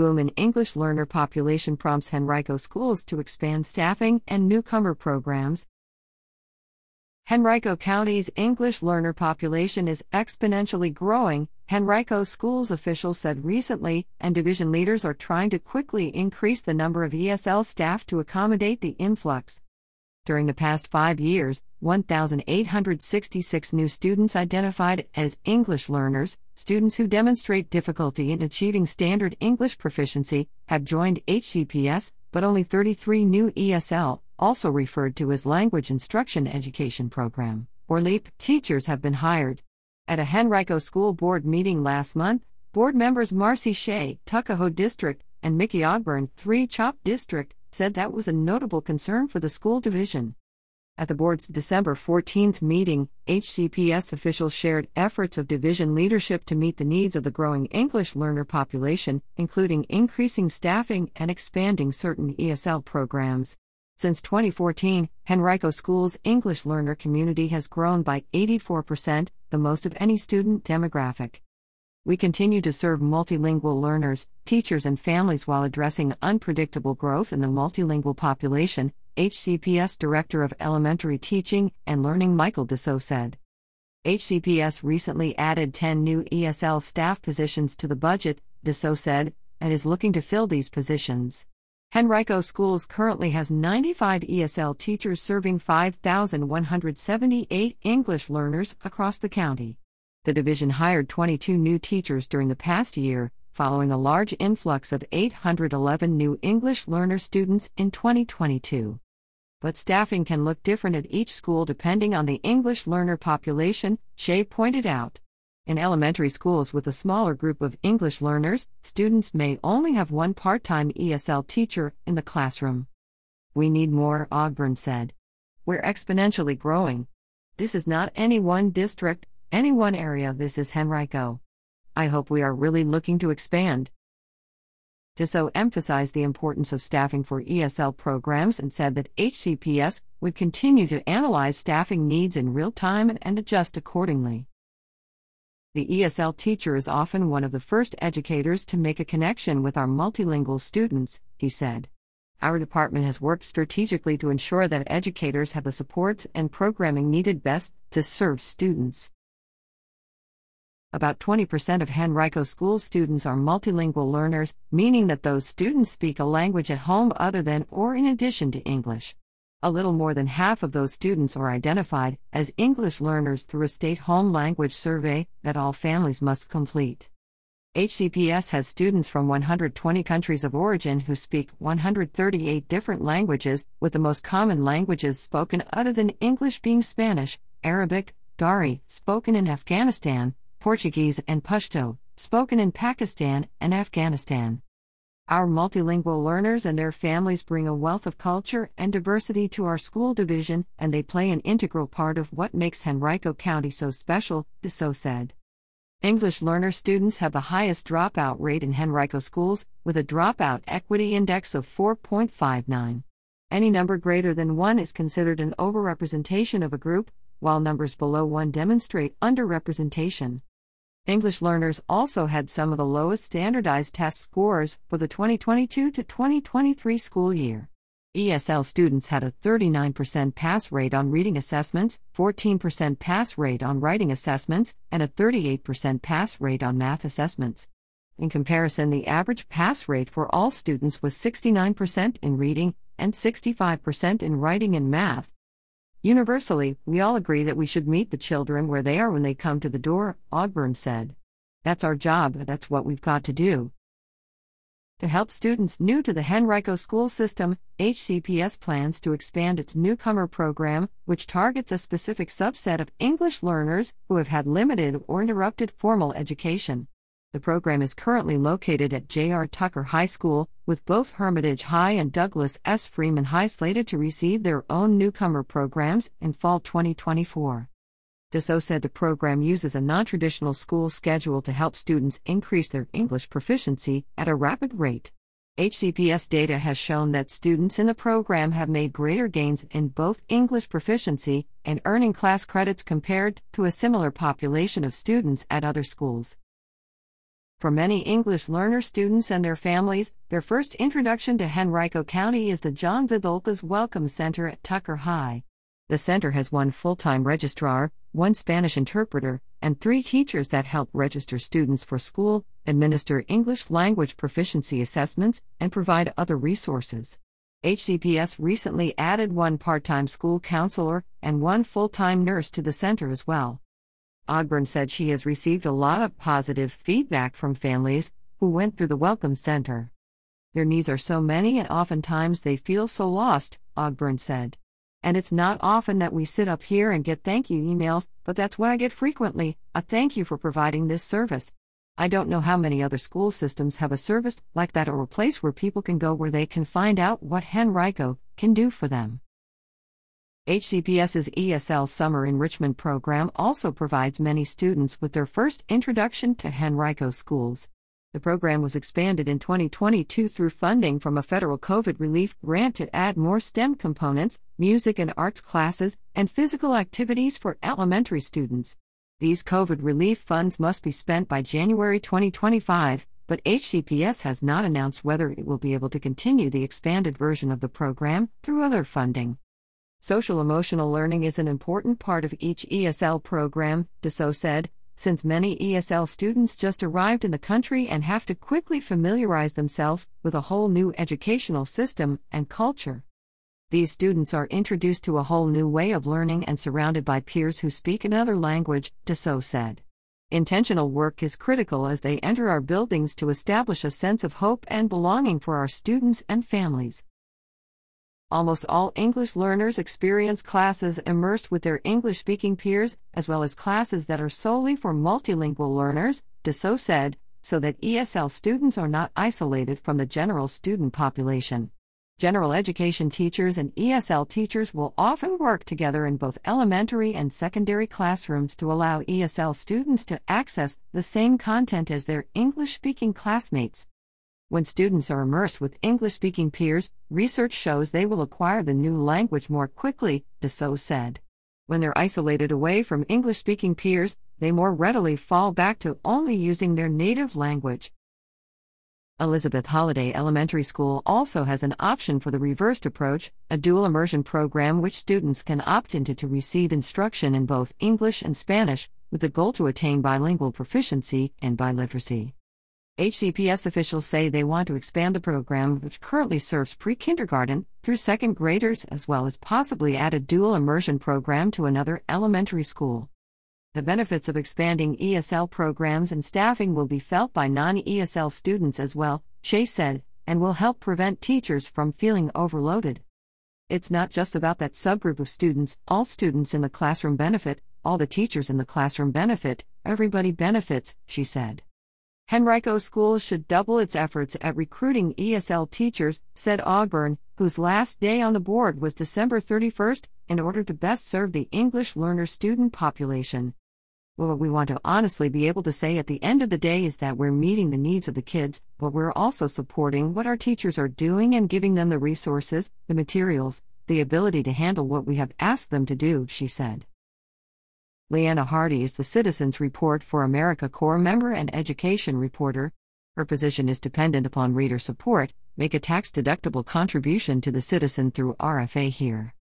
boom in English learner population prompts Henrico schools to expand staffing and newcomer programs. Henrico County's English learner population is exponentially growing, Henrico schools officials said recently, and division leaders are trying to quickly increase the number of ESL staff to accommodate the influx. During the past five years, 1,866 new students identified as English learners, students who demonstrate difficulty in achieving standard English proficiency, have joined HCPS, but only 33 new ESL, also referred to as Language Instruction Education Program, or LIEP, teachers have been hired. At a Henrico School Board meeting last month, board members Marcie Shea, Tuckahoe District, and Micky Ogburn, Three Chopt District, said that was a notable concern for the school division. At the board's December 14th meeting, HCPS officials shared efforts of division leadership to meet the needs of the growing English learner population, including increasing staffing and expanding certain ESL programs. Since 2014, Henrico School's English learner community has grown by 84%, the most of any student demographic. We continue to serve multilingual learners, teachers, and families while addressing unpredictable growth in the multilingual population, HCPS Director of Elementary Teaching and Learning Michael Deso said. HCPS recently added 10 new ESL staff positions to the budget, Deso said, and is looking to fill these positions. Henrico Schools currently has 95 ESL teachers serving 5,178 English learners across the county. The division hired 22 new teachers during the past year, following a large influx of 811 new English learner students in 2022. But staffing can look different at each school depending on the English learner population, Shea pointed out. In elementary schools with a smaller group of English learners, students may only have one part time ESL teacher in the classroom. We need more, Ogburn said. We're exponentially growing. This is not any one district, any one area, this is Henrico. I hope we are really looking to expand. Deso emphasized the importance of staffing for ESL programs and said that HCPS would continue to analyze staffing needs in real time and adjust accordingly. The ESL teacher is often one of the first educators to make a connection with our multilingual students, he said. Our department has worked strategically to ensure that educators have the supports and programming needed best to serve students. About 20% of Henrico school students are multilingual learners, meaning that those students speak a language at home other than or in addition to English. A little more than half of those students are identified as English learners through a state home language survey that all families must complete. HCPS has students from 120 countries of origin who speak 138 different languages, with the most common languages spoken other than English being Spanish, Arabic, Dari, spoken in Afghanistan, Portuguese, and Pashto, spoken in Pakistan and Afghanistan. Our multilingual learners and their families bring a wealth of culture and diversity to our school division, and they play an integral part of what makes Henrico County so special, Deso said. English learner students have the highest dropout rate in Henrico schools, with a dropout equity index of 4.59. Any number greater than 1 is considered an overrepresentation of a group, while numbers below 1 demonstrate underrepresentation. English learners also had some of the lowest standardized test scores for the 2022 to 2023 school year. ESL students had a 39% pass rate on reading assessments, 14% pass rate on writing assessments, and a 38% pass rate on math assessments. In comparison, the average pass rate for all students was 69% in reading and 65% in writing and math. Universally, we all agree that we should meet the children where they are when they come to the door, Ogburn said. That's our job, that's what we've got to do. To help students new to the Henrico school system, HCPS plans to expand its newcomer program, which targets a specific subset of English learners who have had limited or interrupted formal education. The program is currently located at J.R. Tucker High School, with both Hermitage High and Douglas S. Freeman High slated to receive their own newcomer programs in fall 2024. Deso said the program uses a non traditional school schedule to help students increase their English proficiency at a rapid rate. HCPS data has shown that students in the program have made greater gains in both English proficiency and earning class credits compared to a similar population of students at other schools. For many English learner students and their families, their first introduction to Henrico County is the John Vithoulkas Welcome Center at Tucker High. The center has one full time registrar, one Spanish interpreter, and three teachers that help register students for school, administer English language proficiency assessments, and provide other resources. HCPS recently added one part time school counselor and one full time nurse to the center as well. Ogburn said she has received a lot of positive feedback from families who went through the Welcome Center. Their needs are so many and oftentimes they feel so lost, Ogburn said. And it's not often that we sit up here and get thank you emails, but that's what I get frequently a thank you for providing this service. I don't know how many other school systems have a service like that or a place where people can go where they can find out what Henrico can do for them. HCPS's ESL Summer Enrichment Program also provides many students with their first introduction to Henrico schools. The program was expanded in 2022 through funding from a federal COVID relief grant to add more STEM components, music and arts classes, and physical activities for elementary students. These COVID relief funds must be spent by January 2025, but HCPS has not announced whether it will be able to continue the expanded version of the program through other funding. Social emotional learning is an important part of each ESL program, Deso said, since many ESL students just arrived in the country and have to quickly familiarize themselves with a whole new educational system and culture. These students are introduced to a whole new way of learning and surrounded by peers who speak another language, Deso said. Intentional work is critical as they enter our buildings to establish a sense of hope and belonging for our students and families. Almost all English learners experience classes immersed with their English speaking peers, as well as classes that are solely for multilingual learners, Deso said, so that ESL students are not isolated from the general student population. General education teachers and ESL teachers will often work together in both elementary and secondary classrooms to allow ESL students to access the same content as their English speaking classmates. When students are immersed with English speaking peers, research shows they will acquire the new language more quickly, Deso said. When they're isolated away from English speaking peers, they more readily fall back to only using their native language. Elizabeth Holladay Elementary School also has an option for the reversed approach, a dual immersion program which students can opt into to receive instruction in both English and Spanish, with the goal to attain bilingual proficiency and biliteracy. HCPS officials say they want to expand the program, which currently serves pre kindergarten, through second graders, as well as possibly add a dual immersion program to another elementary school. The benefits of expanding ESL programs and staffing will be felt by non ESL students as well, Shea said, and will help prevent teachers from feeling overloaded. It's not just about that subgroup of students, all students in the classroom benefit, all the teachers in the classroom benefit, everybody benefits, she said. Henrico Schools should double its efforts at recruiting ESL teachers, said Ogburn, whose last day on the board was December 31st, in order to best serve the English learner student population. What we want to honestly be able to say at the end of the day is that we're meeting the needs of the kids, but we're also supporting what our teachers are doing and giving them the resources, the materials, the ability to handle what we have asked them to do, she said. Leanna Hardy is the Citizens Report for America Corps member and education reporter. Her position is dependent upon reader support. Make a tax deductible contribution to the citizen through RFA here.